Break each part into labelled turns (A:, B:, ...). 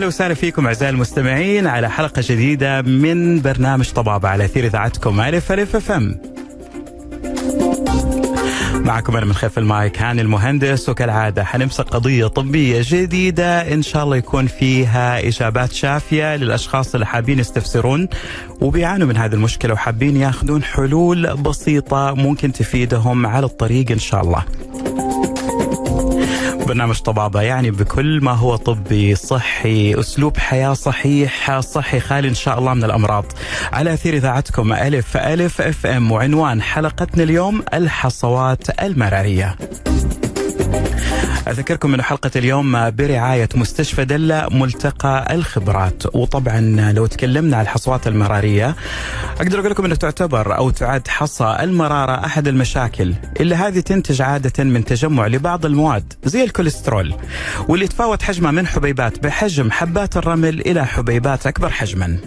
A: ويا هلا وسهلا فيكم أعزائي المستمعين على حلقة جديدة من برنامج طبابة على أثير إذاعتكم الف الف إف إم. معكم أنا من خلف المايك هاني المهندس وكالعادة حنمسك قضية طبية جديدة إن شاء الله يكون فيها إجابات شافية للأشخاص اللي حابين يستفسرون وبيعانوا من هذه المشكلة وحابين ياخذون حلول بسيطة ممكن تفيدهم على الطريق إن شاء الله. برنامج طبابة يعني بكل ما هو طبي صحي أسلوب حياة صحيح صحي خالي إن شاء الله من الأمراض. على أثير إذاعتكم ألف ألف أف إم وعنوان حلقتنا اليوم الحصوات المرارية. أذكركم أن حلقة اليوم برعاية مستشفى دلة ملتقى الخبرات. وطبعا لو تكلمنا عن الحصوات المرارية أقدر أقول لكم أنه تعتبر أو تعد حصى المرارة أحد المشاكل اللي هذه تنتج عادة من تجمع لبعض المواد زي الكوليسترول واللي يتفاوت حجمها من حبيبات بحجم حبات الرمل إلى حبيبات أكبر حجما.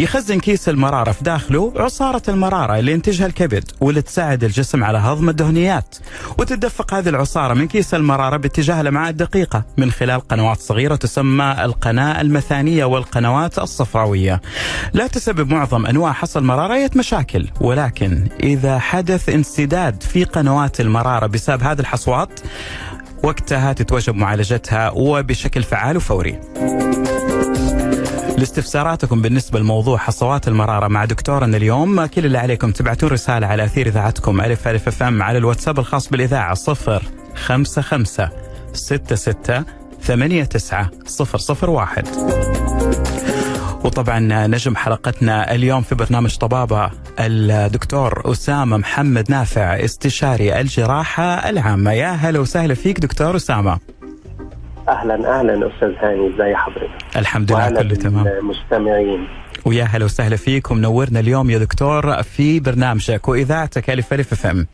A: يخزن كيس المرارة في داخله عصارة المرارة اللي ينتجها الكبد واللي تساعد الجسم على هضم الدهنيات. وتتدفق هذه العصارة من كيس المرارة باتجاه الأمعاء الدقيقة من خلال قنوات صغيرة تسمى القناة المثانية والقنوات الصفراوية. لا تسبب معظم أنواع حصى المرارة أي مشاكل. ولكن إذا حدث انسداد في قنوات المرارة بسبب هذه الحصوات وقتها تتوجب معالجتها وبشكل فعال وفوري. لاستفساراتكم بالنسبة لموضوع حصوات المرارة مع دكتورنا اليوم كل اللي عليكم تبعتون رسالة على أثير إذاعتكم ألف ألف أف أم على الواتساب الخاص بالإذاعة صفر خمسة خمسة ستة ستة ثمانية تسعة صفر صفر واحد. وطبعا نجم حلقتنا اليوم في برنامج طبابة الدكتور أسامة محمد نافع استشاري الجراحة العامة. يا هلا وسهلا فيك دكتور أسامة.
B: أهلا أهلا أستاذ هاني ازي حضرتك
A: الحمد لله كله تمام
B: بالمستمعين
A: ويا هلا وسهلا فيك ومنورنا اليوم يا دكتور في برنامجك واذاعتك ألف ألف أف أم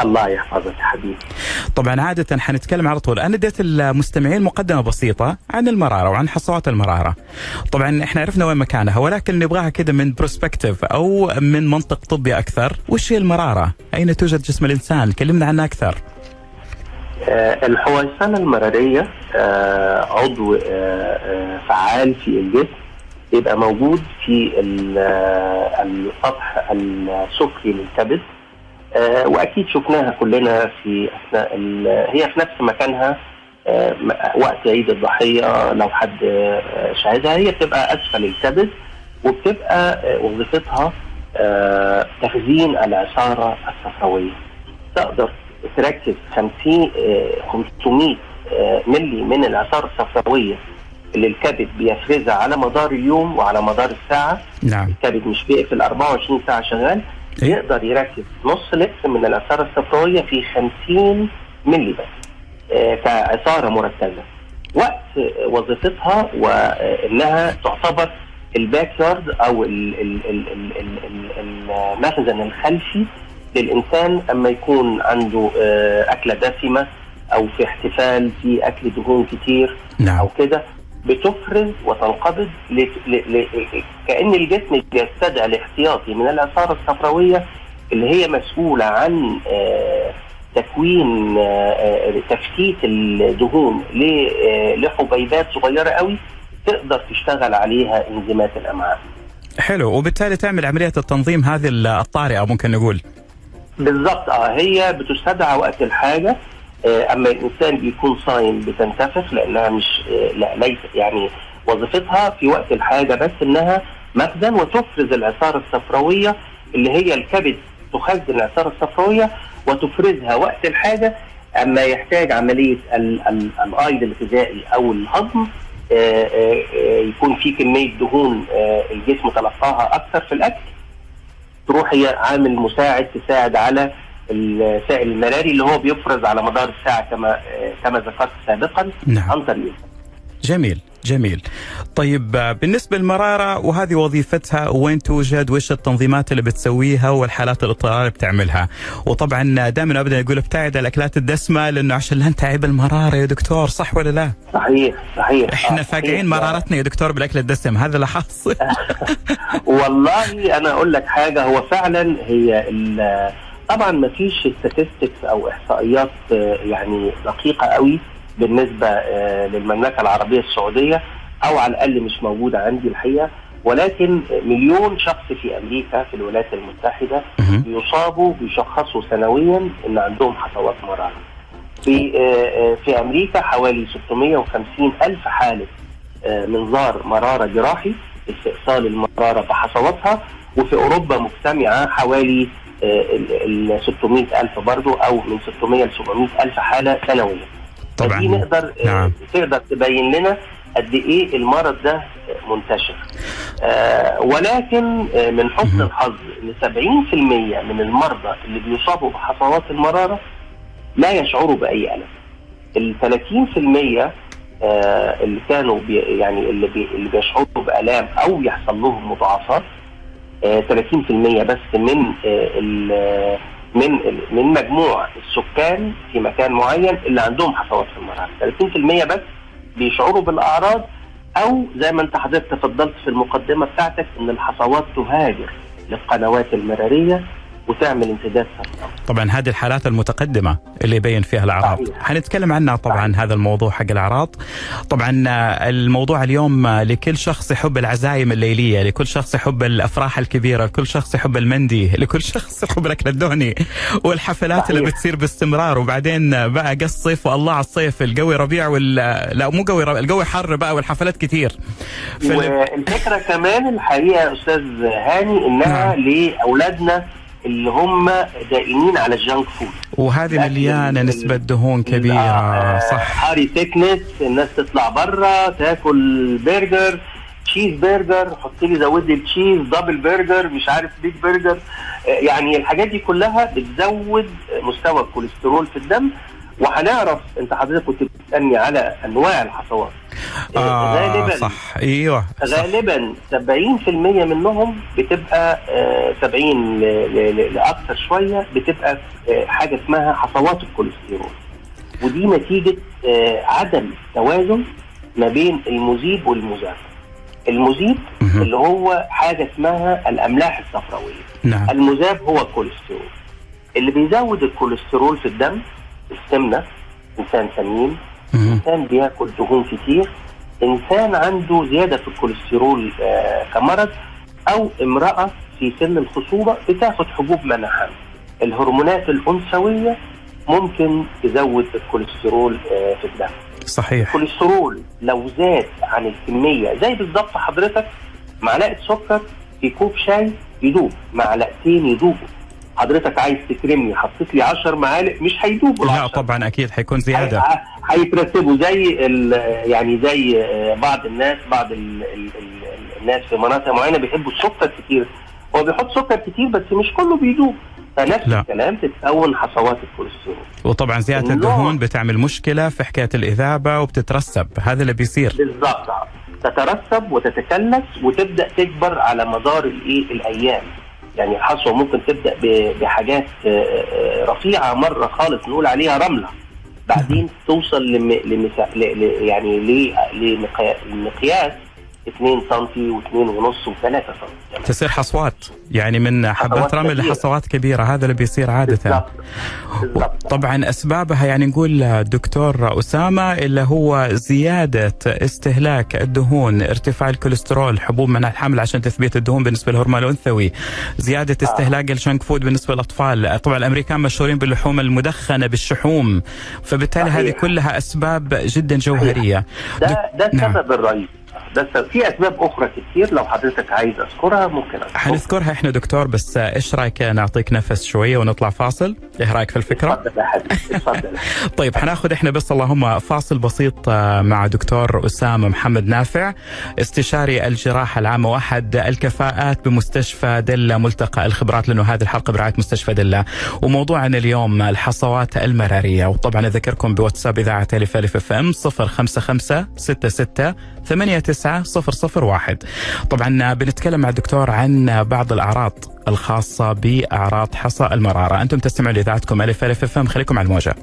B: الله يحفظك حبيبي
A: طبعا عادة حنتكلم على طول، أنا اديت المستمعين مقدمة بسيطة عن المرارة وعن حصوات المرارة. طبعا إحنا عرفنا وين مكانها ولكن نبغاها كده من بروسبكتيف أو من منطق طبي أكثر، وش هي المرارة؟ أين توجد جسم الإنسان؟ كلمنا عنها أكثر.
B: آه الحويصلة المرارية آه عضو آه فعال في الجسم يبقى موجود في ال- السطح السفلي للكبد وأكيد شفناها كلنا في أثناء هي في نفس مكانها وقت عيد الضحية لو حد شاهدها. هي بتبقى اسفل الكبد وبتبقى وظيفتها تخزين العصارة الصفراوية. تقدر تركز 50 آه، 500 آه، ملي من العصاره الصفراوية اللي الكبد بيفرزها على مدار اليوم وعلى مدار الساعة
A: نعم.
B: الكبد مش بيقفل 24 ساعة شغال
A: إيه؟
B: يقدر يركز نص لتر من العصاره الصفراوية في 50 ملي بس آه، كعصاره مركزه وقت آه، وظيفتها وإنها تعتبر الباك يارد أو ال- ال- ال- ال- ال- ال- المخزن الخلفي للإنسان أما يكون عنده آه، أكلة دسمة أو في احتفال في أكل دهون كتير
A: نعم.
B: أو كده بتفرز وتنقبض ل... ل... ل... كأن الجسم بيستدعي الاحتياطي من العصارة الصفراوية اللي هي مسؤولة عن آه، تكوين آه، تفتيت الدهون لحبيبات صغيرة قوي تقدر تشتغل عليها إنزيمات الأمعاء
A: حلو وبالتالي تعمل عملية التنظيم هذه الطارئة ممكن نقول.
B: بالظبط آه هي بتستدعى وقت الحاجة آه، أما الإنسان بيكون صايم بتنتفخ لأنها مش آه، لا ليس يعني وظيفتها في وقت الحاجة بس إنها مخزن وتفرز العصارة الصفراوية اللي هي الكبد تخزن العصارة الصفراوية وتفرزها وقت الحاجة. أما يحتاج عملية ال- ال- الأيض الغذائي أو الهضم آه، يكون في كمية دهون الجسم تلقاها أكثر في الأكل. تروح هي عامل مساعد تساعد على السائل المراري اللي هو بيفرز على مدار الساعة كما كما ذكرت سابقا.
A: نعم.
B: عن طريق
A: جميل. جميل. طيب بالنسبة للمرارة وهذه وظيفتها وين توجد؟ وش التنظيمات اللي بتسويها؟ والحالات الاضطرار اللي بتعملها؟ وطبعا دائما ابدا يقول ابتعد عن الأكلات الدسمة لأنه عشان لا نتعب المرارة يا دكتور صح ولا لا؟
B: صحيح صحيح. إحنا
A: فاقعين. مرارتنا يا دكتور بالأكل الدسم هذا اللي حاصل.
B: والله أنا أقول لك حاجة هو فعلا هي ال- طبعا ما فيش statistics أو إحصائيات آه، يعني دقيقة قوي. بالنسبة آه، للمملكة العربية السعودية أو على الأقل مش موجودة عندي الحقيقة ولكن مليون شخص في أمريكا في الولايات
A: المتحدة.
B: بيصابوا بيشخصوا سنويا إن عندهم حصوات مراره. في آه، آه، في أمريكا حوالي 650 ألف حالة منظار مرارة جراحي استئصال المرارة بحصواتها وفي أوروبا مجتمعة حوالي ال ال 600 ألف برضو أو من 600 ل 700 ألف حالة سنويا.
A: طبعا
B: فدي نقدر آه،
A: نعم.
B: تقدر تبين لنا قد إيه المرض ده منتشر. آه، ولكن آه، من حسن. الحظ إن 70% من المرضى اللي بيصابوا بحصوات المرارة لا يشعروا بأي ألم. ال 30% آه، اللي كانوا بي يعني اللي, بي اللي بيشعروا بألام أو يحصل لهم مضاعفات آه، 30% بس من آه، ال- من من مجموع السكان في مكان معين اللي عندهم حصوات في المراره 30% بس بيشعروا بالأعراض أو زي ما أنت حضرتك تفضلت في المقدمة بتاعتك إن الحصوات تهاجر للقنوات المراريه وتعمل انسداد سرطان
A: طبعا هذه الحالات المتقدمة اللي يبين فيها الأعراض
B: صحيح.
A: حنتكلم عنها طبعا هذا الموضوع حق الأعراض طبعا آه، الموضوع اليوم آه، لكل شخص يحب العزايم الليلية لكل شخص يحب الأفراح الكبيرة لكل شخص يحب المندي لكل شخص يحب الأكل الدهني والحفلات اللي
B: صحيح.
A: بتصير باستمرار وبعدين آه، بقى قص صيف والله على الصيف الجو ربيع وال لا مو قوي ربيع الجو حر بقى والحفلات كتير فال-
B: والفكرة كمان الحقيقة أستاذ هاني إنها
A: نعم.
B: لأولادنا اللي هم دائمين على ال
A: junk
B: food
A: وهذه
B: ال-
A: نسبة دهون كبيرة.
B: آه،
A: صح.
B: هاري تيكنس الناس تطلع بره تاكل برجر cheese burger حط لي زود لي ال cheese double burger مش عارف big burger آه، يعني الحاجات دي كلها بتزود مستوى الكوليسترول في الدم وهنعرف أنت حضرتك كنت بتسألني على أنواع الحصوات آه،
A: آه
B: غالبا
A: صح. أيوه صح.
B: غالبا 70% منهم بتبقى آه، 70 ل- ل- ل- لاكثر شوية بتبقى آه، حاجة اسمها حصوات الكوليسترول. ودي نتيجة آه، عدم توازن ما بين المذيب والمذاب المذيب. اللي هو حاجة اسمها الأملاح الصفراوية.
A: نعم.
B: المذاب هو الكوليسترول. اللي بيزود الكوليسترول في الدم السمنه إنسان سمين. إنسان بياكل دهون كتير. إنسان عنده زيادة في الكوليسترول آه كمرض أو امرأة في سن الخصوبة بتاخد حبوب منع حمل الهرمونات الأنثوية ممكن تزود الكوليسترول آه في الدم.
A: صحيح.
B: الكوليسترول لو زاد عن الكمية زي بالظبط حضرتك معلقة سكر في كوب شاي يدوب معلقتين يدوبوا. حضرتك عايز تكرمني حطيت لي 10 معالق مش هيدوبوا
A: لا. طبعا أكيد حيكون زيادة.
B: هي- هيترتبوا زي يعني زي آه، بعض الناس بعض ال ال ال الناس في مناطق معينة بيحبوا السكر كتير. هو بيحط سكر كتير بس مش كله بيدوب. فنفس
A: لا.
B: الكلام تتكون حصوات الكوليسترول.
A: وطبعا
B: زيادة
A: الدهون بتعمل مشكلة في حكاية الإذابة وبتترسب. هذا اللي بيصير.
B: بالظبط تترسب وتتكلس وتبدأ تكبر على مدار الايه الأيام. يعني الحصوه ممكن تبدأ بحاجات آه، آه، رفيعة مرة خالص نقول عليها رملة. بعدين توصل لم... لمسا... ل... يعني لمقياس 2 سم و2 ونص و3 سم
A: تصير حصوات. يعني من حبات رمل. لحصوات كبيرة. هذا اللي بيصير
B: عادة.
A: طبعا أسبابها يعني نقول دكتور أسامة اللي هو زيادة استهلاك الدهون، ارتفاع الكوليسترول، حبوب منع الحمل عشان تثبيت الدهون بالنسبة للهرمون الأنثوي، زيادة استهلاك الجنك فود بالنسبة للأطفال، طبعا الأمريكان مشهورين باللحوم المدخنة بالشحوم، فبالتالي
B: صحيح.
A: هذه كلها أسباب جدا جوهرية.
B: ده ده
A: نعم.
B: السبب الرئيسي ده السبب. في أسباب أخرى كتير لو حضرتك عايز أذكرها ممكن أذكرها
A: حنذكرها إحنا دكتور بس إيش رأيك نعطيك نفس شوية ونطلع فاصل؟ إيه رأيك في الفكرة؟
B: اتفضل يا حبيبي اتفضل
A: طيب حناخذ إحنا بس اللهم فاصل بسيط آه، مع دكتور أسامة محمد نافع استشاري الجراحة العامة وأحد الكفاءات بمستشفى دله ملتقى الخبرات لأنه هذه الحلقة برعاية مستشفى دله وموضوعنا اليوم الحصوات المرارية وطبعا أذكركم بواتساب إذاعة ألف ألف أف إم 055 66 89 001 طبعا بنتكلم مع الدكتور عن بعض الأعراض الخاصة بأعراض حصى المرارة. أنتم تستمعون لإذاعتكم ألف ألف أف إم. خليكم على الموجة.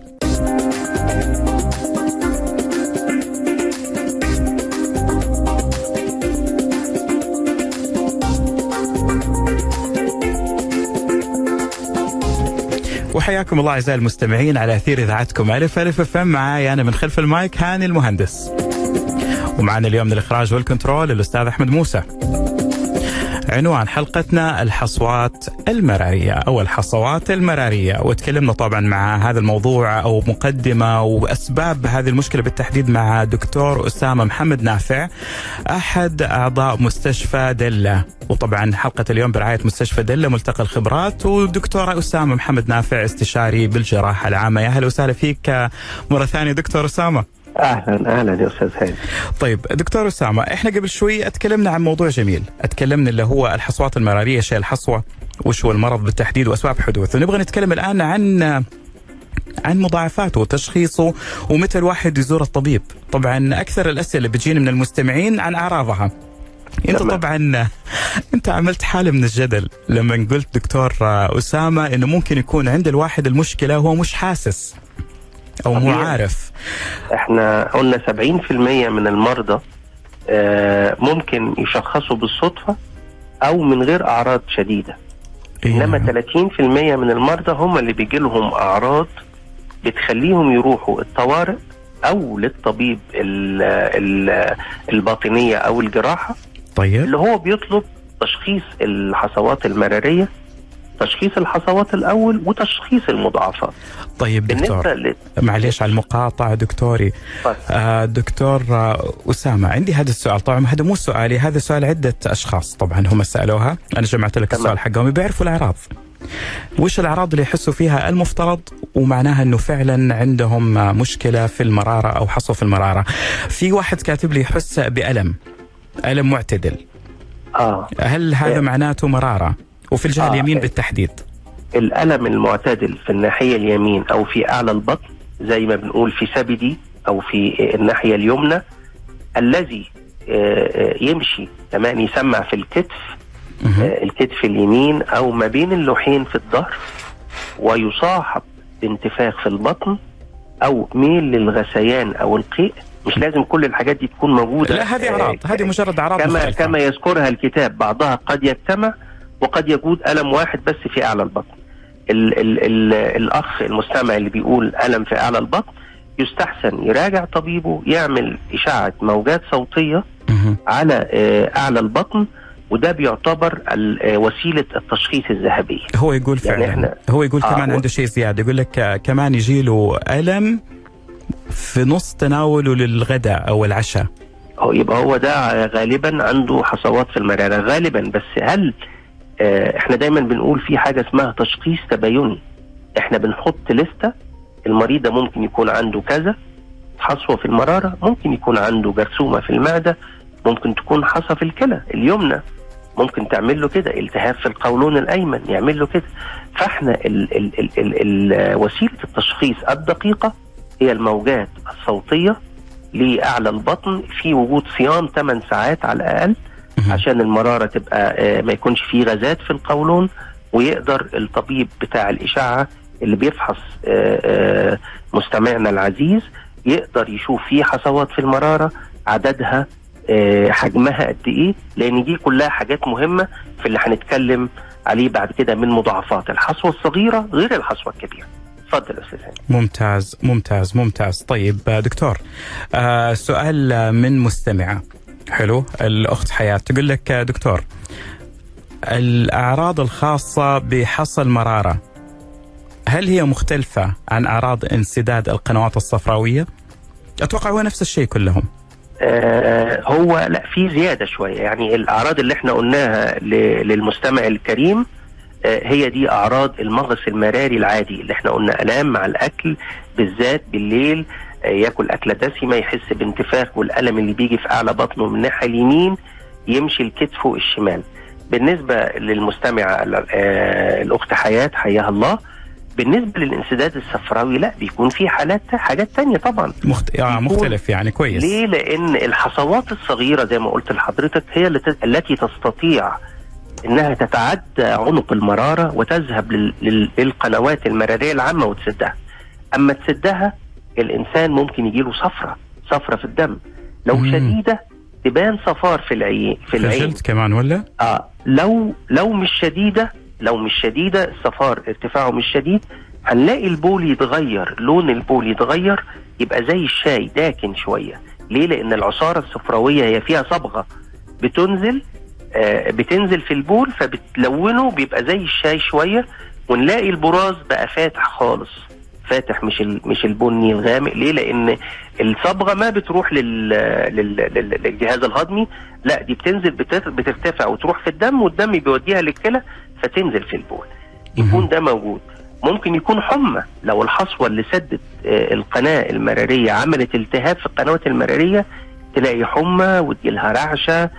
A: وحياكم الله أعزائي المستمعين على أثير إذاعتكم ألف ألف FM معاي أنا من خلف المايك هاني المهندس. ومعنا اليوم من الإخراج وال control الأستاذ أحمد موسى. عنوان حلقتنا الحصوات المرارية أو الحصوات المرارية. وتكلمنا طبعا مع هذا الموضوع أو مقدمة وأسباب هذه المشكلة بالتحديد مع دكتور أسامة محمد نافع أحد أعضاء مستشفى دلة. وطبعا حلقة اليوم برعاية مستشفى دلة ملتقى الخبرات. ودكتورة أسامة محمد نافع استشاري بالجراحة العامة. يا أهلا وسهلا فيك. مرة ثانية دكتور أسامة.
B: أهلا أهلا يا أستاذ هاني.
A: طيب دكتور أسامة إحنا قبل شوي أتكلمنا عن موضوع جميل. أتكلمنا اللي هو الحصوات المرارية شيء الحصوة وش هو المرض بالتحديد وأسباب حدوثه. نبغى نتكلم الآن عن عن مضاعفاته وتشخيصه ومتى الواحد يزور الطبيب. طبعا أكثر الأسئلة اللي بتجيني من المستمعين عن أعراضها. أنت
B: تمام.
A: طبعا أنت عملت حالة من الجدل لما قلت دكتور أسامة إنه ممكن يكون عند الواحد المشكلة وهو مش حاسس. أو مو. عارف.
B: إحنا قلنا 70% من المرضى آه، ممكن يشخصوا بالصدفة أو من غير أعراض شديدة. إنما 30% من المرضى هم اللي بيجي لهم أعراض بتخليهم يروحوا الطوارئ أو للطبيب ال ال الباطنية أو الجراحة.
A: طيب.
B: اللي هو بيطلب تشخيص الحصوات المرارية تشخيص الحصوات الأول وتشخيص المضاعفات.
A: طيب دكتور
B: ل...
A: معليش على المقاطعة دكتوري.
B: اتفضل.
A: آه دكتور آه أسامة عندي هذا السؤال. طبعا هذا مو سؤالي هذا سؤال عدة أشخاص طبعا هم سألوها. أنا جمعت لك. السؤال حقهم بيعرفوا الأعراض. وش الأعراض اللي يحسوا فيها المفترض؟ ومعناها أنه فعلا عندهم آه، مشكلة في المرارة أو حصوة في المرارة. في واحد كاتب لي يحس بألم ألم معتدل.
B: آه.
A: هل هذا
B: إيه.
A: معناته مرارة؟ وفي الجهة
B: آه،
A: اليمين
B: إيه.
A: بالتحديد
B: الألم المعتدل في الناحية اليمين أو في أعلى البطن زي ما بنقول في سبدي أو في الناحية اليمنى الذي آه، آه، يمشي كمان يسمع في الكتف. آه، الكتف اليمين أو ما بين اللوحين في الظهر ويصاحب بانتفاخ في البطن أو ميل للغثيان أو القيء مش لازم كل الحاجات دي تكون موجودة
A: لا هذه أعراض
B: آه،
A: هذه مجرد أعراض
B: كما
A: مختلفة.
B: كما يذكرها الكتاب بعضها قد يجتمع وقد يجود ألم واحد بس في أعلى البطن. ال ال ال الأخ المستمع اللي بيقول ألم في أعلى البطن يستحسن يراجع طبيبه يعمل إشاعة موجات صوتية
A: مهم.
B: على آه، أعلى البطن وده بيعتبر آه، وسيلة التشخيص الذهبية.
A: هو يقول
B: يعني
A: فعلا.
B: إحنا-
A: هو يقول
B: آه،
A: كمان
B: هو-
A: عنده شيء زيادة يقول لك آه، كمان يجي له ألم في نص تناوله للغداء أو العشاء.
B: أو يبقى هو ده غالبا عنده حصوات في المرارة غالبا. بس هل آه، إحنا دايما بنقول في حاجة اسمها تشخيص تبايني. إحنا بنحط لستة المريض ده ممكن يكون عنده كذا حصوة في المرارة ممكن يكون عنده جرثومة في المعدة ممكن تكون حصى في الكلى اليمنى. ممكن تعمل له كده التهاب في القولون الأيمن يعمل له كده. فاحنا ال ال ال ال ال وسيلة التشخيص الدقيقة هي الموجات الصوتية لأعلى البطن في وجود صيام 8 ساعات على
A: الأقل.
B: عشان المرارة تبقى آه، ما يكونش فيه غازات في القولون ويقدر الطبيب بتاع الإشعة اللي بيفحص آه، آه، مستمعنا العزيز يقدر يشوف فيه حصوات في المرارة عددها حجمها قد إيه لأن دي كلها حاجات مهمة في اللي هنتكلم عليه بعد كده من مضاعفات الحصوة الصغيرة غير الحصوة الكبيرة. أستاذ
A: ممتاز ممتاز ممتاز. طيب دكتور آه سؤال من مستمعة. حلو الأخت حياة تقول لك دكتور الأعراض الخاصة بحصى المراره هل هي مختلفة عن أعراض انسداد القنوات الصفراوية؟ أتوقع هو نفس الشيء كلهم.
B: آه هو لا في زيادة شوية يعني الأعراض اللي إحنا قلناها للمستمع الكريم آه هي دي أعراض المغص المراري العادي اللي إحنا قلنا ألام مع الأكل بالذات بالليل ياكل اكله دسمه يحس بانتفاخ والألم اللي بيجي في أعلى بطنه من الناحيه اليمين يمشي لكتفه الشمال بالنسبة للمستمعة آه الأخت حياة حياها الله بالنسبة للانسداد الصفراوي لا بيكون في حالات حاجات تانية طبعا
A: مخت... آه مختلف يعني كويس.
B: ليه؟ لأن الحصوات الصغيرة زي ما قلت لحضرتك هي التي- تستطيع إنها تتعدى عنق المرارة وتذهب لل- لل- للقنوات المرارية العامة وتسدها. أما تسدها الإنسان ممكن يجيله صفرة صفرة في الدم. لو
A: مم.
B: شديدة تبان صفار في العين في العين
A: كمان ولا؟
B: آه لو لو مش شديدة لو مش شديدة الصفار ارتفاعه مش شديد هنلاقي البول يتغير لون البول يتغير يبقى زي الشاي داكن شوية ليه لأن العصارة الصفراوية هي فيها صبغة بتنزل آه بتنزل في البول فبتلونه بيبقى زي الشاي شوية ونلاقي البراز بقى فاتح خالص فاتح مش مش البني الغامق. ليه؟ لأن الصبغة ما بتروح لل... لل... لل... للجهاز الهضمي. لا دي بتنزل بتر... بترتفع وتروح في الدم والدم بيوديها للكلى فتنزل في البول يكون ده موجود. ممكن يكون حمى. لو الحصوة اللي سدت القناة المرارية عملت التهاب في القنوات المرارية تلاقي حمى وتجيلها رعشة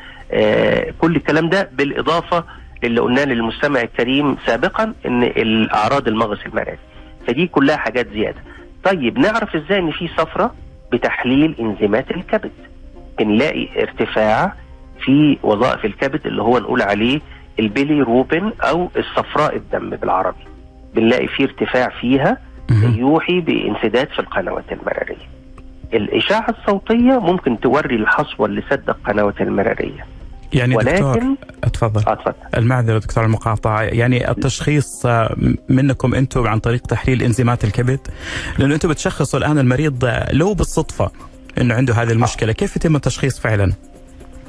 B: كل الكلام ده. بالإضافة للي قلناه للمستمع الكريم سابقا إن الأعراض المغص المراري. فدي كلها حاجات زيادة. طيب نعرف إزاي إن في صفرة بتحليل إنزيمات الكبد؟ بنلاقي ارتفاع في وظائف الكبد اللي هو نقول عليه البيلي روبين أو الصفراء الدم بالعربي. بنلاقي فيه ارتفاع فيها يوحي بانسداد في القنوات المرارية. الاشاعه الصوتية ممكن توري الحصوة اللي سد القنوات المرارية.
A: يعني ولكن دكتور اتفضل
B: اتفضل.
A: المعذرة دكتور المقاطعة. يعني التشخيص منكم أنتم عن طريق تحليل انزيمات الكبد لأنه أنتم بتشخصوا الآن المريض لو بالصدفة إنه عنده هذه المشكلة كيف يتم التشخيص فعلا؟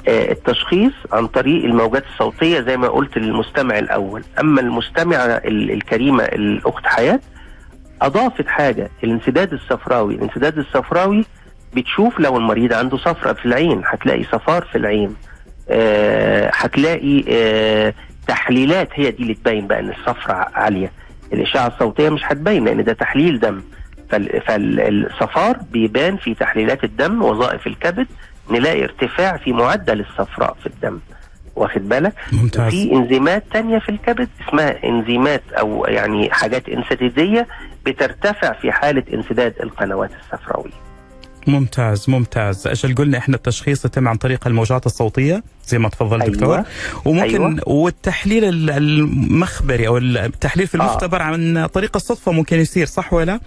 B: التشخيص عن طريق الموجات الصوتية زي ما قلت للمستمع الأول. أما المستمعة الكريمة الأخت حياة أضافت حاجة الانسداد الصفراوي. الانسداد الصفراوي بتشوف لو المريض عنده صفرة في العين هتلاقي صفار في العين. هتلاقي آه تحليلات هي دي اللي تبين بقى إن الصفرة عالية. الإشعة الصوتية مش هتبين لأن ده تحليل دم. فالصفار بيبان في تحليلات الدم وظائف الكبد نلاقي ارتفاع في معدل الصفراء في الدم. واخد بالك؟
A: ممتاز.
B: في إنزيمات تانية في الكبد اسمها إنزيمات أو يعني حاجات انسداديه بترتفع في حالة انسداد القنوات الصفراوية.
A: ممتاز ممتاز. أجل قلنا إحنا التشخيص يتم عن طريق الموجات الصوتية زي ما تفضل
B: أيوة.
A: دكتور. وممكن
B: أيوة.
A: والتحليل المخبري أو التحليل في المختبر آه. عن طريق الصدفة ممكن يصير صح ولا؟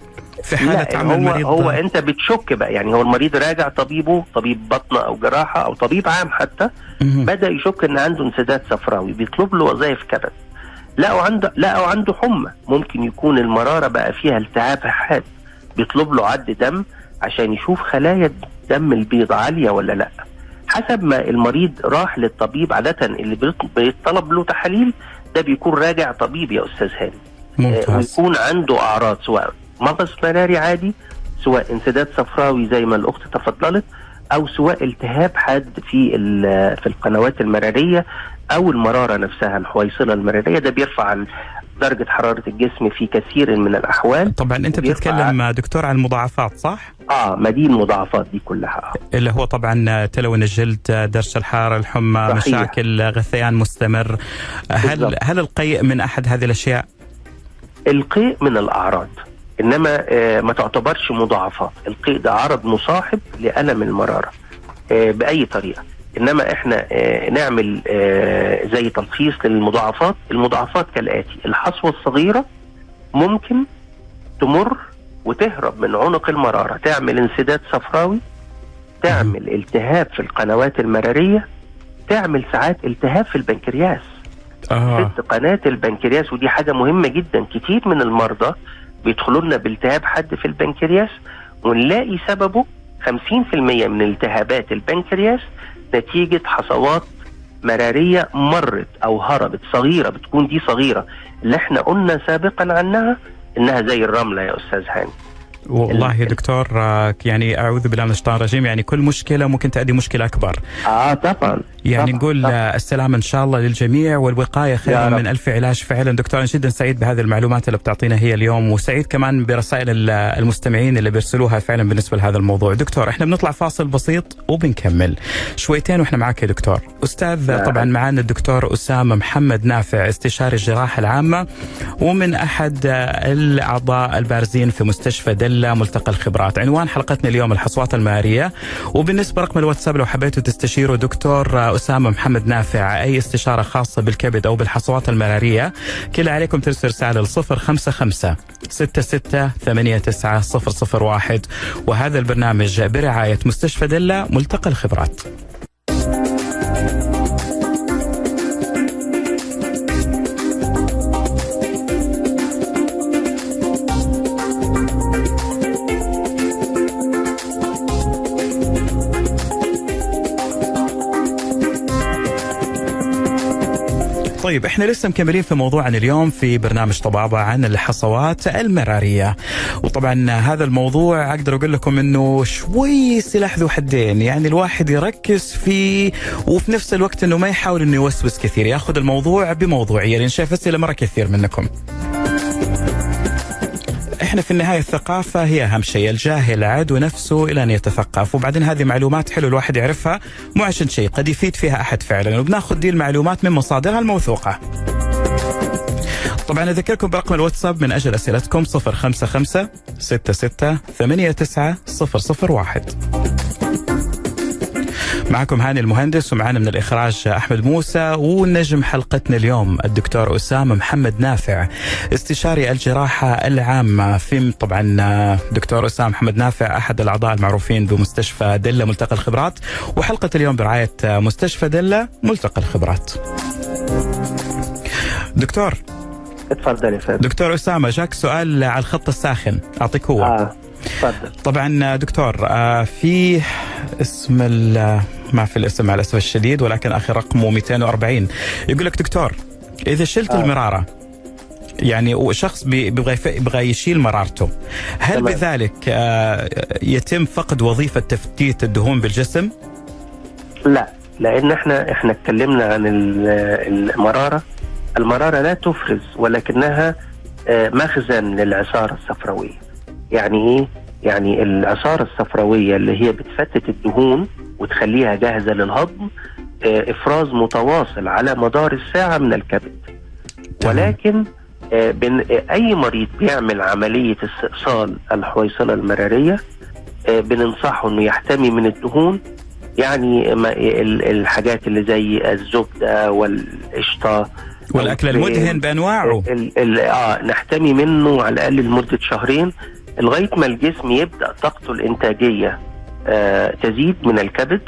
A: في حالة
B: لا
A: عمل
B: هو
A: المريض
B: هو أنت بتشك بقى. يعني هو المريض راجع طبيبه طبيب بطنه أو جراحة أو طبيب عام حتى
A: مهم.
B: بدأ يشك إن عنده انسداد صفراوي. بيطلب له وظائف كبد. لقوا عنده لقوا عنده حمى. ممكن يكون المرارة بقى فيها التهاب حاد. بيطلب له عد دم. عشان يشوف خلايا دم البيض عالية ولا لأ. حسب ما المريض راح للطبيب عادة اللي بيط- بيطلب له تحاليل ده بيكون راجع طبيب يا أستاذ هاني. آه،
A: ممتاز
B: ويكون عنده أعراض سواء مغص مراري عادي سواء انسداد صفراوي زي ما الأخت تفضلت أو سواء التهاب حاد في في القنوات المرارية أو المرارة نفسها الحويصلة المرارية. ده بيرفع درجة حرارة الجسم في كثير من الأحوال
A: طبعا
B: أنت
A: بتتكلم دكتور عن المضاعفات صح؟
B: آه ما دي المضاعفات دي كلها.
A: اللي هو طبعا تلون الجلد درجه الحراره الحمى
B: صحيح.
A: مشاكل غثيان مستمر هل
B: بالضبط.
A: هل القيء من أحد هذه الأشياء؟
B: القيء من الأعراض إنما آه، ما تعتبرش مضاعفات القيء ده عرض مصاحب لألم المرارة آه، بأي طريقة إنما إحنا آه، نعمل آه، زي تلخيص للمضاعفات. المضاعفات كالآتي. الحصوة الصغيرة ممكن تمر وتهرب من عنق المرارة. تعمل انسداد صفراوي تعمل التهاب في القنوات المرارية تعمل ساعات التهاب في البنكرياس.
A: آه.
B: ست قناة البنكرياس ودي حاجة مهمة جدا. كتير من المرضى بيدخلوا لنا بالتهاب حد في البنكرياس ونلاقي سببه 50% من التهابات البنكرياس نتيجة حصوات مرارية مرت أو هربت صغيرة بتكون دي صغيرة. اللي إحنا قلنا سابقا عنها إنها زي الرملة يا أستاذ هاني.
A: والله يا دكتور آه، يعني أعوذ بالله من الشيطان الرجيم يعني كل مشكلة ممكن تؤدي مشكلة أكبر
B: آه طبعا
A: يعني
B: طبعاً،
A: نقول
B: طبعاً.
A: آه، السلامه إن شاء الله للجميع والوقاية خير. من ألف علاج فعلا دكتور أنا جدا سعيد بهذه المعلومات اللي بتعطينا هي اليوم وسعيد كمان برسائل ال- المستمعين اللي بيرسلوها فعلا بالنسبة لهذا الموضوع دكتور إحنا بنطلع فاصل بسيط وبنكمل شويتين وإحنا معك يا دكتور
B: أستاذ.
A: طبعا معنا الدكتور أسامة محمد نافع استشاري الجراحة العامة ومن أحد آه، الأعضاء البارزين في مستشفى دله ملتقى الخبرات. عنوان حلقتنا اليوم الحصوات المارية. وبالنسبة رقم الواتساب لو حبيتوا تستشيروا دكتور أسامة محمد نافع أي استشارة خاصة بالكبد أو بالحصوات المراريه كل عليكم ترسل رسالة ل 055 66 89 001 وهذا البرنامج برعاية مستشفى دلة ملتقى الخبرات. طيب إحنا لسه مكملين في موضوعنا اليوم في برنامج طبابة عن الحصوات المرارية. وطبعا هذا الموضوع أقدر أقول لكم إنه شوي سلاح ذو حدين. يعني الواحد يركز فيه وفي نفس الوقت إنه ما يحاول إنه يوسوس كثير. ياخذ الموضوع بموضوعية. لأن شايف اسئلة مرة كثير منكم. إحنا في النهاية الثقافة هي أهم شيء، الجاهل عدو نفسه إلى أن يتثقف، وبعدين هذه معلومات حلو الواحد يعرفها مو عشان شيء، قد يفيد فيها أحد فعلا، وبناخذ دي المعلومات من مصادرها الموثوقة. طبعا أذكركم برقم الواتساب من أجل أسئلتكم 055 66 89 001. معكم هاني المهندس ومعنا من الإخراج أحمد موسى ونجم حلقتنا اليوم الدكتور أسامة محمد نافع استشاري الجراحة العامة في طبعا دكتور أسامة محمد نافع أحد الأعضاء المعروفين بمستشفى دلة ملتقى الخبرات وحلقة اليوم برعاية مستشفى دلة ملتقى الخبرات. دكتور.
B: اتفضل يا فندم.
A: دكتور أسامة جاك سؤال على الخط الساخن أعطيك هو.
B: اتفضل.
A: طبعا دكتور آه، في اسم ما في الاسم على الاسف الشديد ولكن اخر رقمه 240 يقول لك دكتور إذا شلت آه. المرارة يعني شخص بيبغى يبغى يشيل مرارته هل تمام. بذلك آه، يتم فقد وظيفة تفتيت الدهون بالجسم؟
B: لا لأن إحنا إحنا اتكلمنا عن المرارة المرارة لا تفرز ولكنها آه، مخزن للعصارة الصفراوية يعني إيه يعني العصاره الصفراوية اللي هي بتفتت الدهون وتخليها جاهزة للهضم آه، إفراز متواصل على مدار الساعة من الكبد. ولكن آه، بن أي مريض بيعمل عملية استئصال الحويصلة المرارية آه، بننصحه إنه يحتمي من الدهون يعني الحاجات اللي زي الزبدة والقشطة
A: والأكل المدهن بأنواعه.
B: آه نحتمي منه على الأقل لمدة شهرين لغاية ما الجسم يبدأ طاقته الإنتاجية آه تزيد من الكبد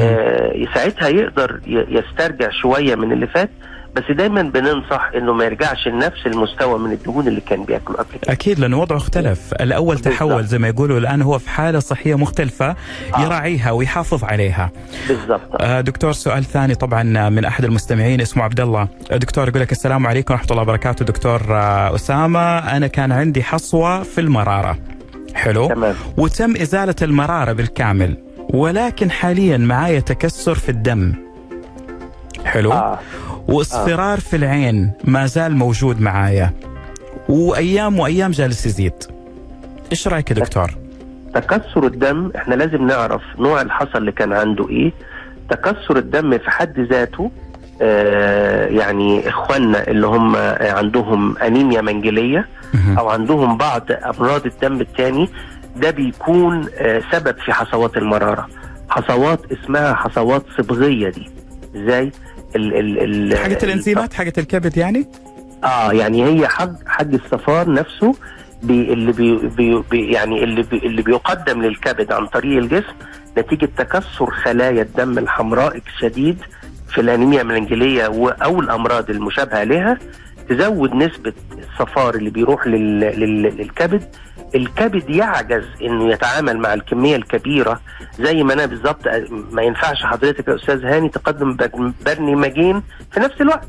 B: آه ساعتها يقدر يسترجع شوية من اللي فات بس دايما بننصح إنه ما يرجعش لنفس المستوى من الدهون اللي كان بياكله قبل كده.
A: أكيد لأنه وضعه اختلف. الأول. تحول زي ما يقولوا الآن هو في حالة صحية مختلفة آه. يراعيها ويحافظ عليها.
B: بالضبط.
A: آه دكتور سؤال ثاني طبعا من أحد المستمعين اسمه عبد الله. دكتور يقول لك السلام عليكم ورحمة الله وبركاته دكتور آه أسامة. أنا كان عندي حصوة في المرارة. حلو؟
B: تمام.
A: وتم إزالة المرارة بالكامل ولكن حاليا معايا تكسر في الدم. حلو؟ آه. واصفرار. في العين ما زال موجود معايا. وأيام وأيام جالس يزيد. إيش رأيك يا دكتور؟
B: تكسر الدم إحنا لازم نعرف نوع الحصى اللي كان عنده إيه. تكسر الدم في حد ذاته آه يعني إخواننا اللي هم عندهم أنيميا منجلية أو عندهم بعض أمراض الدم الثاني ده بيكون آه سبب في حصوات المرارة. حصوات اسمها حصوات صبغية دي. إزاي؟
A: ال ال ال حاجة الإنزيمات حاجة الكبد يعني؟
B: آه يعني هي حق حق الصفار نفسه بي اللي بي بي يعني اللي بي اللي بيقدم للكبد عن طريق الجسم نتيجة تكسر خلايا الدم الحمراء الشديد في الأنيميا المنجليه أو الأمراض المشابهة لها تزود نسبة الصفار اللي بيروح لل لل للكبد الكبد يعجز إنه يتعامل مع الكمية الكبيرة زي ما أنا بالظبط ما ينفعش حضرتك يا أستاذ هاني تقدم برنامجين في نفس الوقت.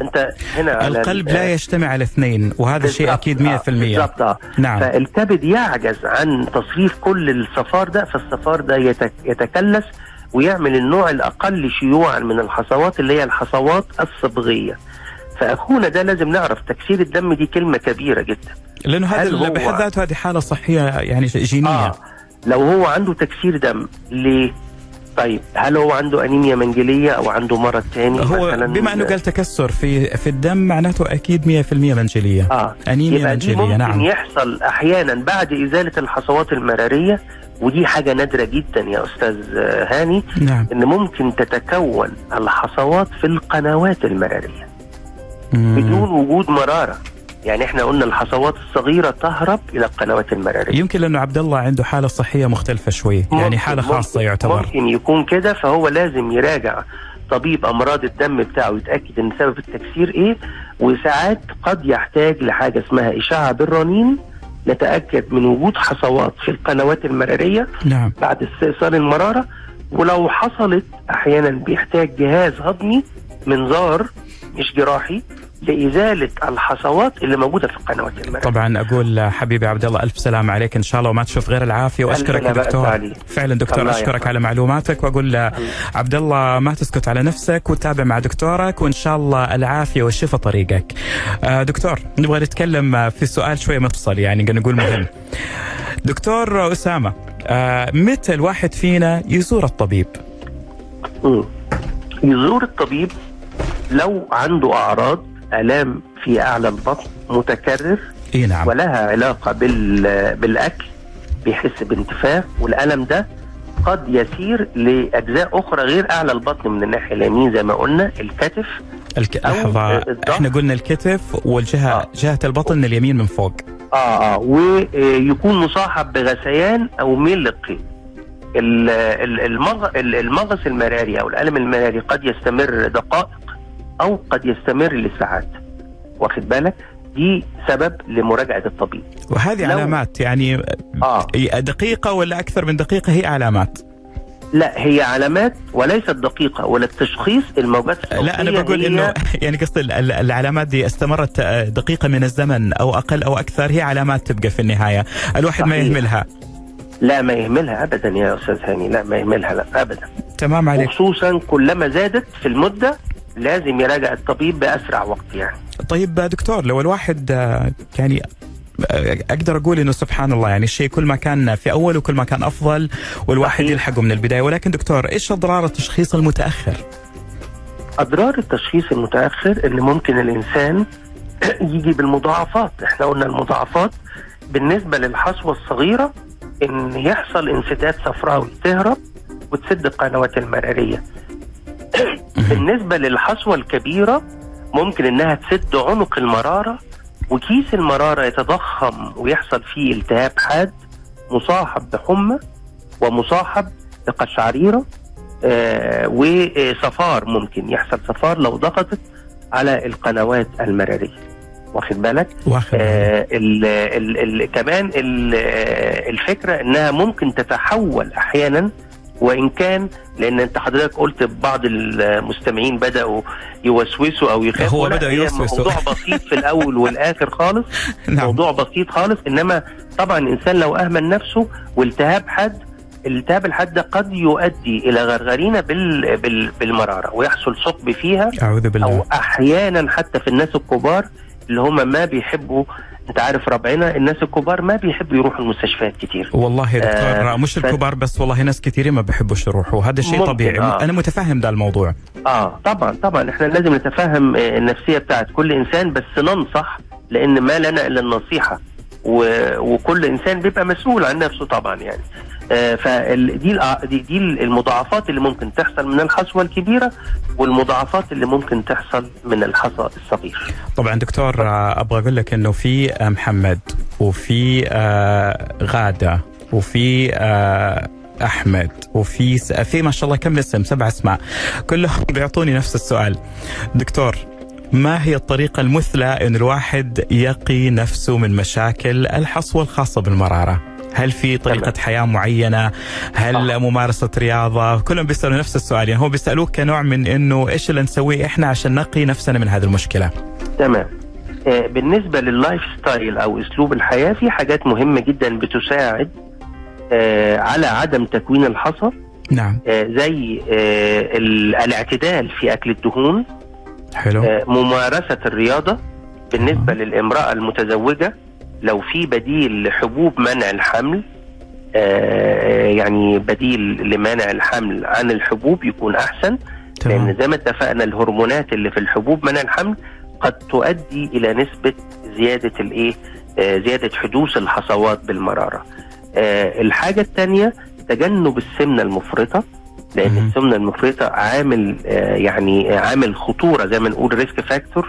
B: أنت هنا
A: القلب لا يجتمع على اثنين وهذا الشيء أكيد 100%
B: آه، بالضبط. آه. نعم. فالكبد يعجز عن تصريف كل الصفار ده فالصفار ده يتكلس ويعمل النوع الأقل شيوعا من الحصوات اللي هي الحصوات الصبغية. فأخونا ده لازم نعرف تكسير الدم دي كلمة كبيرة جدا
A: لأنه هذا بحد ذاته هذه حالة صحية يعني جينية آه.
B: لو هو عنده تكسير دم ليه؟ طيب هل هو عنده أنيميا منجلية أو عنده مرض ثاني
A: هو بما أنه قال تكسر في في الدم معناته أكيد 100% منجلية
B: آه
A: أنيميا منجلية
B: ممكن
A: نعم
B: يحصل أحيانا بعد إزالة الحصوات المرارية ودي حاجة نادرة جدا يا أستاذ هاني
A: نعم.
B: إن ممكن تتكون الحصوات في القنوات المرارية. بدون وجود مرارة. يعني إحنا قلنا الحصوات الصغيرة تهرب إلى القنوات المرارية.
A: يمكن لأنه عبد الله عنده حالة صحية مختلفة شوي يعني حالة خاصة يعتبر.
B: ممكن يكون كده فهو لازم يراجع طبيب أمراض الدم بتاعه يتأكد إن سبب التكسير إيه وساعات قد يحتاج لحاجة اسمها إشعة بالرنين نتأكد من وجود حصوات في القنوات المرارية
A: نعم.
B: بعد استئصال المرارة ولو حصلت أحيانا بيحتاج جهاز هضمي منظار مش جراحي لإزالة الحصوات اللي موجودة في القنوات المرئيه
A: طبعا أقول حبيبي عبد الله ألف سلام عليك إن شاء الله وما تشوف غير العافية وأشكرك يا دكتور. فعلا دكتور أشكرك على معلوماتك وأقول عبد الله ما تسكت على نفسك وتابع مع دكتورك وإن شاء الله العافية والشفاء طريقك. آه دكتور نبغى نتكلم في سؤال شوية مفصل يعني نقول مهم. دكتور أسامة آه متى الواحد فينا يزور الطبيب؟
B: يزور الطبيب لو عنده أعراض آلام في أعلى البطن متكرر
A: إيه نعم.
B: ولها علاقة بال بالأكل بيحس بانتفاخ والألم ده قد يسير لأجزاء أخرى غير أعلى البطن من الناحية اليمين زي ما قلنا الكتف
A: الك... لحظة إحنا قلنا الكتف والجهه آه. جهة البطن اليمين من فوق
B: آه آه ويكون مصاحب بغثيان أو ميل للقيء المغص المراري أو الألم المراري قد يستمر دقائق أو قد يستمر لساعات. واخد بالك؟ دي سبب لمراجعة الطبيب.
A: وهذه علامات يعني آه. دقيقة ولا أكثر من دقيقة؟ هي علامات.
B: لا هي علامات وليست دقيقة ولا التشخيص الموجات
A: لا أنا بقول إنه يعني قصدي العلامات دي استمرت دقيقة من الزمن أو أقل أو أكثر هي علامات تبقى في النهاية. الواحد صحيح. ما يهملها.
B: لا ما يهملها أبدا يا أستاذ هاني لا ما يهملها لا أبدا.
A: تمام عليك.
B: خصوصا كلما زادت في المدة لازم يراجع الطبيب بأسرع وقت يعني
A: طيب دكتور لو الواحد يعني أقدر أقول إنه سبحان الله يعني الشيء كل ما كان في أول وكل ما كان أفضل والواحد صحيح. يلحقه من البداية ولكن دكتور إيش أضرار التشخيص المتأخر؟
B: أضرار التشخيص المتأخر إن ممكن الإنسان يجي بالمضاعفات، إحنا قلنا المضاعفات بالنسبة للحصوه الصغيرة إن يحصل انسداد صفراوي تهرب وتسد القنوات المراريه. بالنسبة للحصوه الكبيرة ممكن إنها تسد عنق المرارة وكيس المرارة يتضخم ويحصل فيه التهاب حاد مصاحب بحمى ومصاحب بقشعريرة آه وصفار ممكن يحصل صفار لو ضغطت على القنوات المرارية. واخد بالك؟
A: واخد آه
B: ال ال ال كمان ال الفكرة إنها ممكن تتحول أحيانا وإن كان لأن أنت حضرتك قلت بعض المستمعين بدأوا يوسوسوا أو يخافوا.
A: هو بدأ يوسوس.
B: موضوع بسيط في الأول والآخر خالص. نعم. موضوع بسيط خالص. إنما طبعا الإنسان لو أهمل نفسه والتهاب حد الالتهاب الحاد قد يؤدي إلى غرغرينة بال... بال... بالمرارة ويحصل ثقب فيها
A: أعوذ بالله.
B: أو أحيانا حتى في الناس الكبار اللي هم ما بيحبوا انت عارف ربعنا الناس الكبار ما بيحبوا يروحوا المستشفيات كتير.
A: والله يا دكتور آه مش الكبار بس والله ناس كثيرين ما بيحبوش يروحوا هذا شيء طبيعي. آه. أنا متفهم ده الموضوع.
B: آه طبعا طبعا. إحنا لازم نتفهم النفسية بتاعت كل إنسان بس ننصح لأن ما لنا الا النصيحة. و... وكل إنسان بيبقى مسؤول عن نفسه طبعا يعني. آه فدي دي, دي المضاعفات اللي ممكن تحصل من الحصوه الكبيرة والمضاعفات اللي ممكن تحصل من الحصى الصغير.
A: طبعا دكتور آه، أبغى أقول لك إنه في آه، محمد وفي غادة وفي أحمد وفي في ما شاء الله كم اسم سبع أسماء كلهم بيعطوني نفس السؤال دكتور ما هي الطريقة المثلى أن الواحد يقي نفسه من مشاكل الحصوة الخاصة بالمرارة؟ هل في طريقة تمام. حياة معينة؟ هل آه. ممارسة رياضة؟ كلهم بيسألوا نفس السؤال يعني هو بيسألوك كنوع من إنه إيش اللي نسويه إحنا عشان نقي نفسنا من هذه المشكلة؟
B: تمام. آه بالنسبة لل lifestyle أو أسلوب الحياة في حاجات مهمة جدا بتساعد آه على عدم تكوين الحصى
A: نعم
B: آه زي الاعتدال في أكل الدهون
A: حلو
B: ممارسة الرياضة بالنسبة آه. للامرأة المتزوجة لو في بديل لحبوب منع الحمل آه يعني بديل لمنع الحمل عن الحبوب يكون أحسن تمام. لأن زي ما اتفقنا الهرمونات اللي في الحبوب منع الحمل قد تؤدي إلى نسبة زيادة الإيه؟ آه زيادة حدوث الحصوات بالمرارة. آه الحاجة الثانية تجنب السمنة المفرطة لأن السمنة المفرطة عامل يعني عامل خطورة زي ما نقول risk factor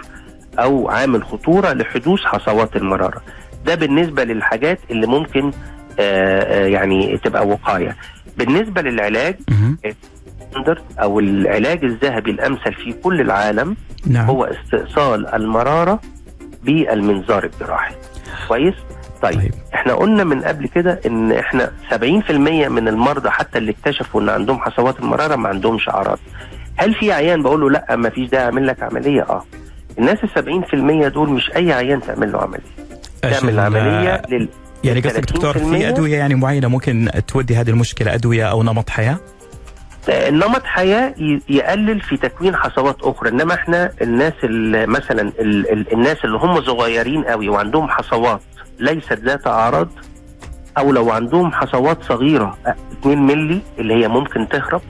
B: أو عامل خطورة لحدوث حصوات المرارة. ده بالنسبة للحاجات اللي ممكن آه، آه، يعني تبقى وقاية. بالنسبة للعلاج أو العلاج الذهبي الأمثل في كل العالم نعم. هو استئصال المرارة بالمنظار الجراحي. كويس؟ طيب. طيب. إحنا قلنا من قبل كده إن إحنا 70% من المرضى حتى اللي اكتشفوا إن عندهم حصوات المرارة ما عندهمش أعراض. هل في عيان بقول له لأ ما فيش داعي أعمل لك عملية؟ آه. الناس ال 70% دول مش أي عيان تعمل له عملية. تعمل عمليه لل
A: يعني قصدك دكتور في
B: 30%
A: أدوية يعني معينة ممكن تودي هذه المشكلة أدوية أو نمط حياة؟
B: نمط حياة يقلل في تكوين حصوات أخرى إنما إحنا الناس اللي مثلا ال ال الناس اللي هم صغيرين قوي وعندهم حصوات ليست ذات أعراض أو لو عندهم حصوات صغيرة أ- 2 ملي اللي هي ممكن تهرب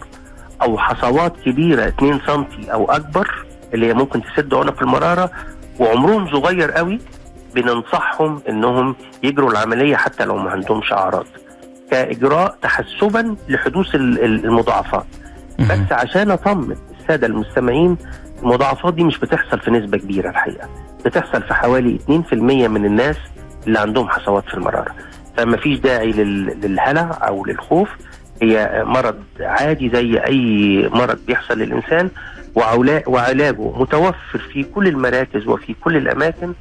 B: أو حصوات كبيرة 2 سم أو أكبر اللي هي ممكن تسد عنق المرارة وعمرهم صغير قوي بننصحهم إنهم يجروا العملية حتى لو ما عندهمش أعراض كإجراء تحسبا لحدوث ال- ال- المضاعفات. بس عشان أطمن السادة المستمعين المضاعفات دي مش بتحصل في نسبة كبيرة الحقيقة بتحصل في حوالي 2% من الناس اللي عندهم حصوات في المرارة. فما فيش داعي لل- للهلع أو للخوف. هي مرض عادي زي أي مرض بيحصل للإنسان. وعلاجه متوفر في كل المراكز وفي كل
A: الأماكن.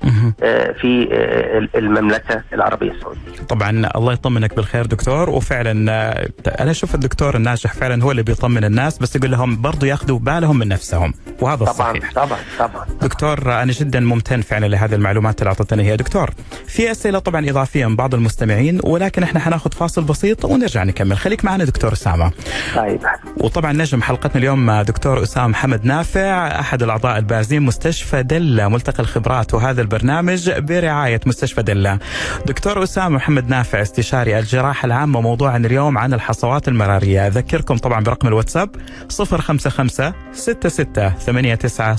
B: آه، في آه، المملكة العربية السعودية.
A: طبعا الله يطمنك بالخير دكتور وفعلا آه، أنا أشوف الدكتور الناجح فعلا هو اللي بيطمن الناس بس يقول لهم برضو ياخذوا بالهم من نفسهم وهذا
B: طبعا
A: الصحيح.
B: طبعا طبعا.
A: دكتور أنا جدا ممتن فعلا لهذه المعلومات اللي أعطتني هي. دكتور في أسئلة طبعا إضافية من بعض المستمعين ولكن إحنا حناخذ فاصل بسيط ونرجع نكمل. خليك معنا دكتور أسامة.
B: طيب.
A: وطبعا نجم حلقتنا اليوم دكتور أسامة محمد نافع أحد الأعضاء البارزين مستشفى دلة ملتقى الخبرات وهذا البرنامج برعاية مستشفى دلة. دكتور أسامة محمد نافع استشاري الجراحة العامة موضوعنا اليوم عن الحصوات المرارية، أذكركم طبعا برقم الواتساب 055 66 89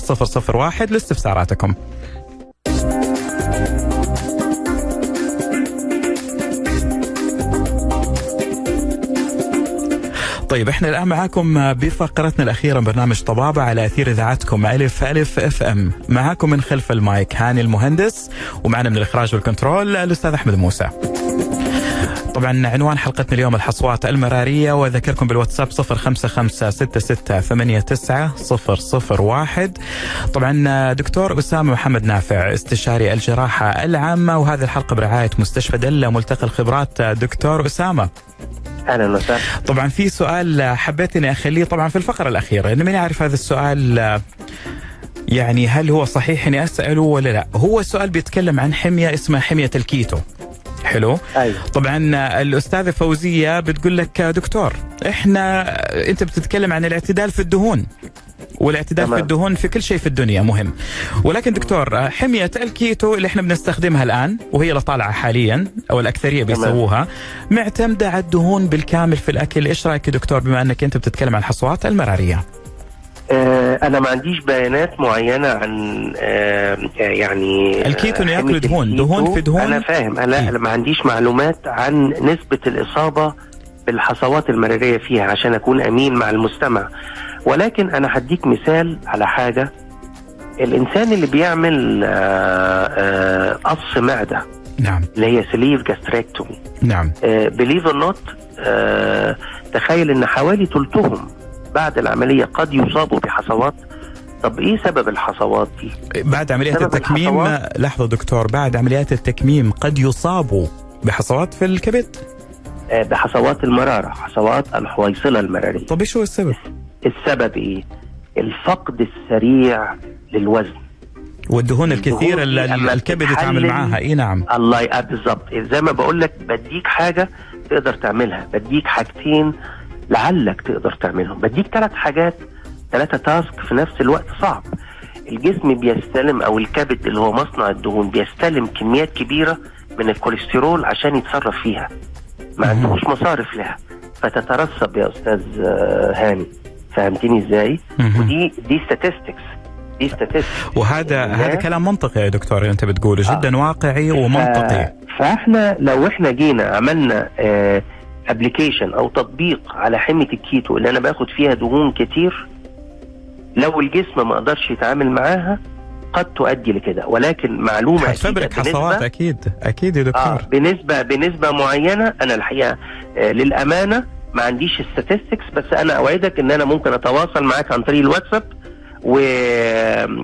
A: 001 لاستفساراتكم. طيب إحنا الآن معاكم بفقرتنا الأخيرة من برنامج طبابة على أثير إذاعتكم ألف ألف FM. معاكم من خلف المايك هاني المهندس ومعنا من الإخراج وال control الأستاذ أحمد موسى. طبعا عنوان حلقتنا اليوم الحصوات المرارية وذكركم بالواتساب صفر خمسة خمسة ستة ستة ثمانية تسعة صفر صفر واحد. طبعا دكتور أسامة محمد نافع استشاري الجراحة العامة وهذه الحلقة برعاية مستشفى دلة ملتقى الخبرات دكتور أسامة.
B: أهلا وسهلا
A: طبعا في سؤال حبيت اني أخليه طبعا في الفقرة الأخيرة انه من يعرف هذا السؤال يعني هل هو صحيح إني أسأله ولا لا؟ هو السؤال بيتكلم عن حمية اسمها حمية الكيتو. حلو؟
B: أيوه
A: طبعا الأستاذة فوزية بتقول لك دكتور إحنا أنت بتتكلم عن الاعتدال في الدهون والاعتدال
B: تمام.
A: في الدهون في كل شيء في الدنيا مهم ولكن دكتور حمية الكيتو اللي إحنا بنستخدمها الآن وهي اللي طالعة حاليا أو الأكثرية. بيسووها معتمدة على الدهون بالكامل في الأكل إيش رأيك دكتور بما أنك أنت بتتكلم عن الحصوات المرارية
B: آه أنا ما عنديش بيانات معينة عن آه آه، يعني
A: الكيتو
B: حمية
A: دهون،. دهون في دهون.
B: أنا فاهم أنا ما عنديش معلومات عن نسبة الإصابة بالحصوات المرارية فيها عشان أكون أمين مع المستمع. ولكن أنا هديك مثال على حاجة. الإنسان اللي بيعمل آه، آه، قص معدة.
A: نعم.
B: اللي هي sleeve gastrectomy
A: نعم.
B: believe or not تخيل إن حوالي ثلثهم بعد العملية قد يصابوا بحصوات. طب إيه سبب الحصوات دي؟
A: بعد عمليات التكميم؟ لحظة دكتور بعد عمليات التكميم قد يصابوا بحصوات في الكبد.
B: بحصوات المرارة، حصوات الحويصلة المرارية.
A: طب إيش هو السبب؟
B: السبب إيه؟ الفقد السريع للوزن.
A: والدهون
B: الدهون
A: الكثيرة اللي الكبد يتعامل معاها. اي نعم.
B: الله يبقى بالظبط. زي ما بقول لك بديك حاجة تقدر تعملها. بديك حاجتين لعلك تقدر تعملهم. بديك ثلاث حاجات ثلاثة تاسك في نفس الوقت صعب. الجسم بيستلم أو الكبد اللي هو مصنع الدهون بيستلم كميات كبيرة من الكوليسترول عشان يتصرف فيها. ما. عندوش مصارف لها. فتترسب يا أستاذ آه، هاني. فهمتني
A: إزاي.
B: ودي دي statistics. دي statistics.
A: وهذا هذا كلام منطقي يا دكتور اللي أنت بتقوله. جدا واقعي ومنطقي.
B: فإحنا لو إحنا جينا عملنا application أو تطبيق على حمية الكيتو اللي أنا باخد فيها دهون كتير لو الجسم ما قدرش يتعامل معاها قد تؤدي لكده ولكن
A: معلومة
B: أكيدة
A: حصوات أكيد أكيد يا دكتور.
B: بنسبه بنسبه معينة أنا الحقيقة آه للأمانة ما عنديش statistics بس أنا أوعدك إن أنا ممكن أتواصل معاك عن طريق الواتساب. و...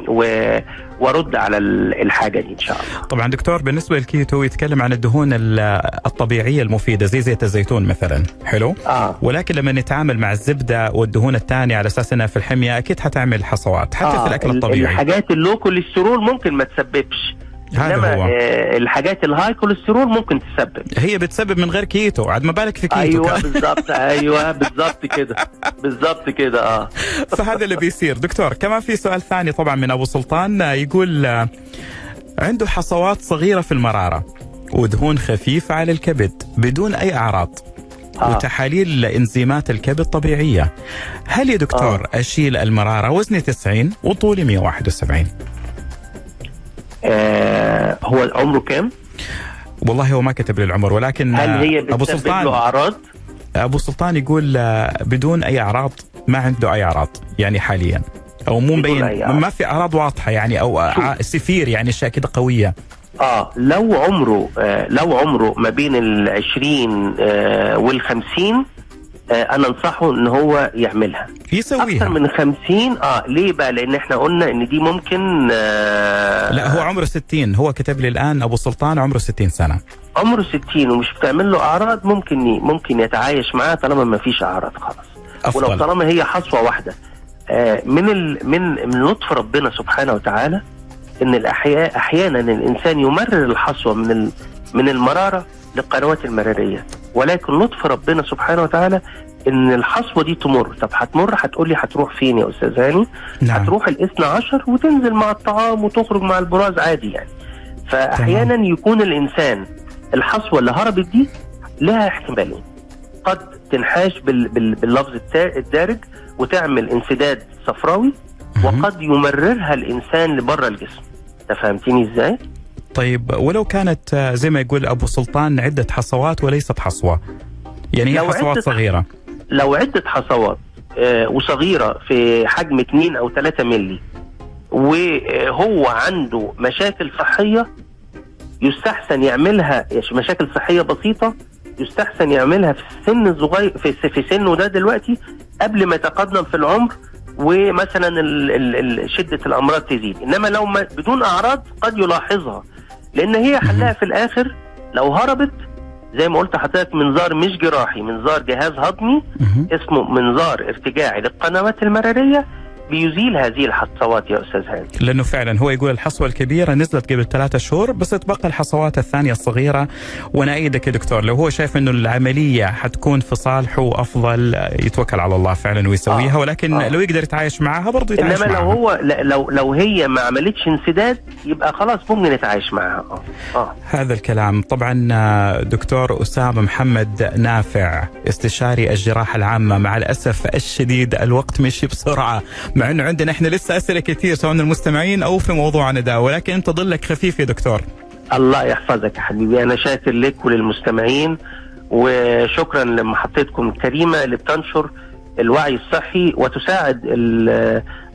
B: و... وارد على ال- الحاجة دي إن شاء الله.
A: طبعا دكتور بالنسبة للكيتو يتكلم عن الدهون ال- الطبيعية المفيدة زي زيت الزيتون مثلا. حلو؟
B: آه.
A: ولكن لما نتعامل مع الزبدة والدهون الثانية على أساس إنها في الحمية أكيد حتعمل حصوات حتى
B: آه،
A: في الأكل
B: ال-
A: الطبيعي.
B: الحاجات ال low cholesterol ممكن ما تسببش. إنما
A: هو.
B: آه الحاجات ال high cholesterol ممكن تسبب
A: هي بتسبب من غير كيتو عاد ما بالك في كيتو أيوه.
B: بالظبط أيوه بالظبط كده بالظبط كده آه
A: فهذا اللي بيصير دكتور كمان في سؤال ثاني طبعا من أبو سلطان آه، يقول آه، عنده حصوات صغيرة في المرارة ودهون خفيفة على الكبد بدون أي أعراض
B: آه.
A: وتحاليل انزيمات الكبد طبيعيه هل يا دكتور
B: آه.
A: أشيل المرارة وزني 90 وطولي 171
B: آه هو عمره كام؟
A: والله هو ما كتب لي العمر ولكن
B: هل
A: آه،
B: هي
A: ابو
B: بتسبب له
A: سلطان
B: أعراض؟
A: أبو سلطان يقول آه، بدون أي أعراض ما عنده أي أعراض يعني حاليا أو مو مبين. ما في أعراض واضحة يعني أو آه، سفير يعني أشياء كده قوية
B: آه لو عمره آه لو عمره ما بين ال 20 آه وال 50 آه أنا أنصحه إن هو يعملها. أكثر
A: يسويها
B: من 50 آه ليه بقى؟ لأن إحنا قلنا إن دي ممكن آه
A: لا هو عمره 60 هو كتب لي الآن أبو سلطان عمره 60 سنة.
B: عمره 60 ومش بتعمل له أعراض ممكن ممكن يتعايش معاها طالما ما فيش أعراض خالص. ولو
A: افضل
B: طالما هي حصوة واحدة. آه، من ال... من من لطف ربنا سبحانه وتعالى إن الأحياء أحيانا الإنسان يمرر الحصوة من ال... من المرارة للقنوات المرارية. ولكن لطف ربنا سبحانه وتعالى إن الحصوة دي تمر. طب هتمر؟ هتقول لي هتروح فين يا أستاذ هاني؟
A: نعم.
B: هتروح الإثنى عشر وتنزل مع الطعام وتخرج مع البراز عادي يعني. فأحيانا يكون الإنسان الحصوة اللي هربت دي لها احتمالين. قد تنحاش بال... بال... باللفظ التا- الدارج وتعمل انسداد صفراوي. وقد يمررها الإنسان لبره الجسم. انت فهمتني إزاي؟
A: طيب ولو كانت آه، زي ما يقول أبو سلطان عدة حصوات وليست حصوة. يعني هي حصوات صغيرة.
B: لو عدة حصوات آه، وصغيرة في حجم 2 أو 3 مللي وهو عنده مشاكل صحية يستحسن يعملها يعني مشاكل صحية بسيطة يستحسن يعملها في السن الصغير في في سنه ده دلوقتي قبل ما يتقدم في العمر ومثلا شدة الأمراض تزيد. إنما لو ما بدون أعراض قد يلاحظها. لأن هي حلها في الآخر لو هربت زي ما قلت لحضرتك منظار مش جراحي منظار جهاز هضمي. اسمه منظار ارتجاعي للقنوات المرارية بيزيل هذه الحصوات يا أستاذ هاني.
A: لأنه فعلا هو يقول الحصوة الكبيرة نزلت قبل ثلاثة شهور بس تبقى الحصوات الثانية الصغيرة. وأنا إيدك يا دكتور لو هو شايف إنه العملية حتكون في صالحه افضل يتوكل على الله فعلا ويسويها.
B: آه.
A: ولكن
B: آه.
A: لو يقدر يتعايش معها برضه يتعايش
B: إنما لو
A: معها.
B: هو لا- لو لو هي ما عملتش انسداد يبقى خلاص ممكن نتعايش معاها آه. آه.
A: هذا الكلام. طبعا آه، دكتور أسامة محمد نافع استشاري الجراحة العامة. مع الأسف الشديد الوقت مشي بسرعة. مع أنه عندنا إحنا لسه أسئلة كثير سواء من المستمعين أو في موضوعنا ده ولكن أنت ظلك خفيف يا دكتور.
B: الله يحفظك يا حبيبي. أنا شاكر لك وللمستمعين وشكرا لمحطتكم الكريمه اللي بتنشر الوعي الصحي وتساعد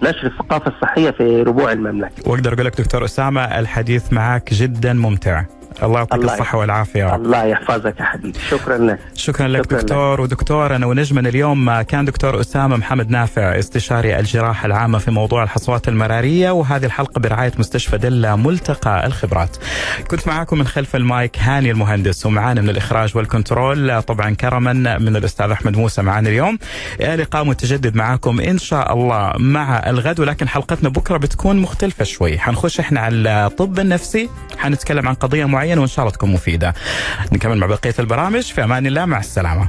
B: نشر الثقافة الصحية في ربوع المملكة.
A: وأقدر أقول لك دكتور أسامة الحديث معك جدا ممتع. الله يعطيك
B: الله
A: الصحة والعافية
B: الله يحفظك يا حبيبي. شكرا لك.
A: شكرا لك
B: شكراً لك.
A: دكتور. ودكتورنا ونجمنا اليوم كان دكتور أسامة محمد نافع استشاري الجراحة العامة في موضوع الحصوات المرارية وهذه الحلقة برعاية مستشفى دلة ملتقى الخبرات. كنت معاكم من خلف المايك هاني المهندس ومعانا من الإخراج وال control طبعا كرما من الأستاذ أحمد موسى معانا اليوم. لقاء متجدد معاكم إن شاء الله مع الغد ولكن حلقتنا بكرة بتكون مختلفة شوي. حنخش إحنا على الطب النفسي حنتكلم عن قضية معينة. وإن شاء الله تكون مفيدة. نكمل مع بقية البرامج. في أمان الله مع السلامة.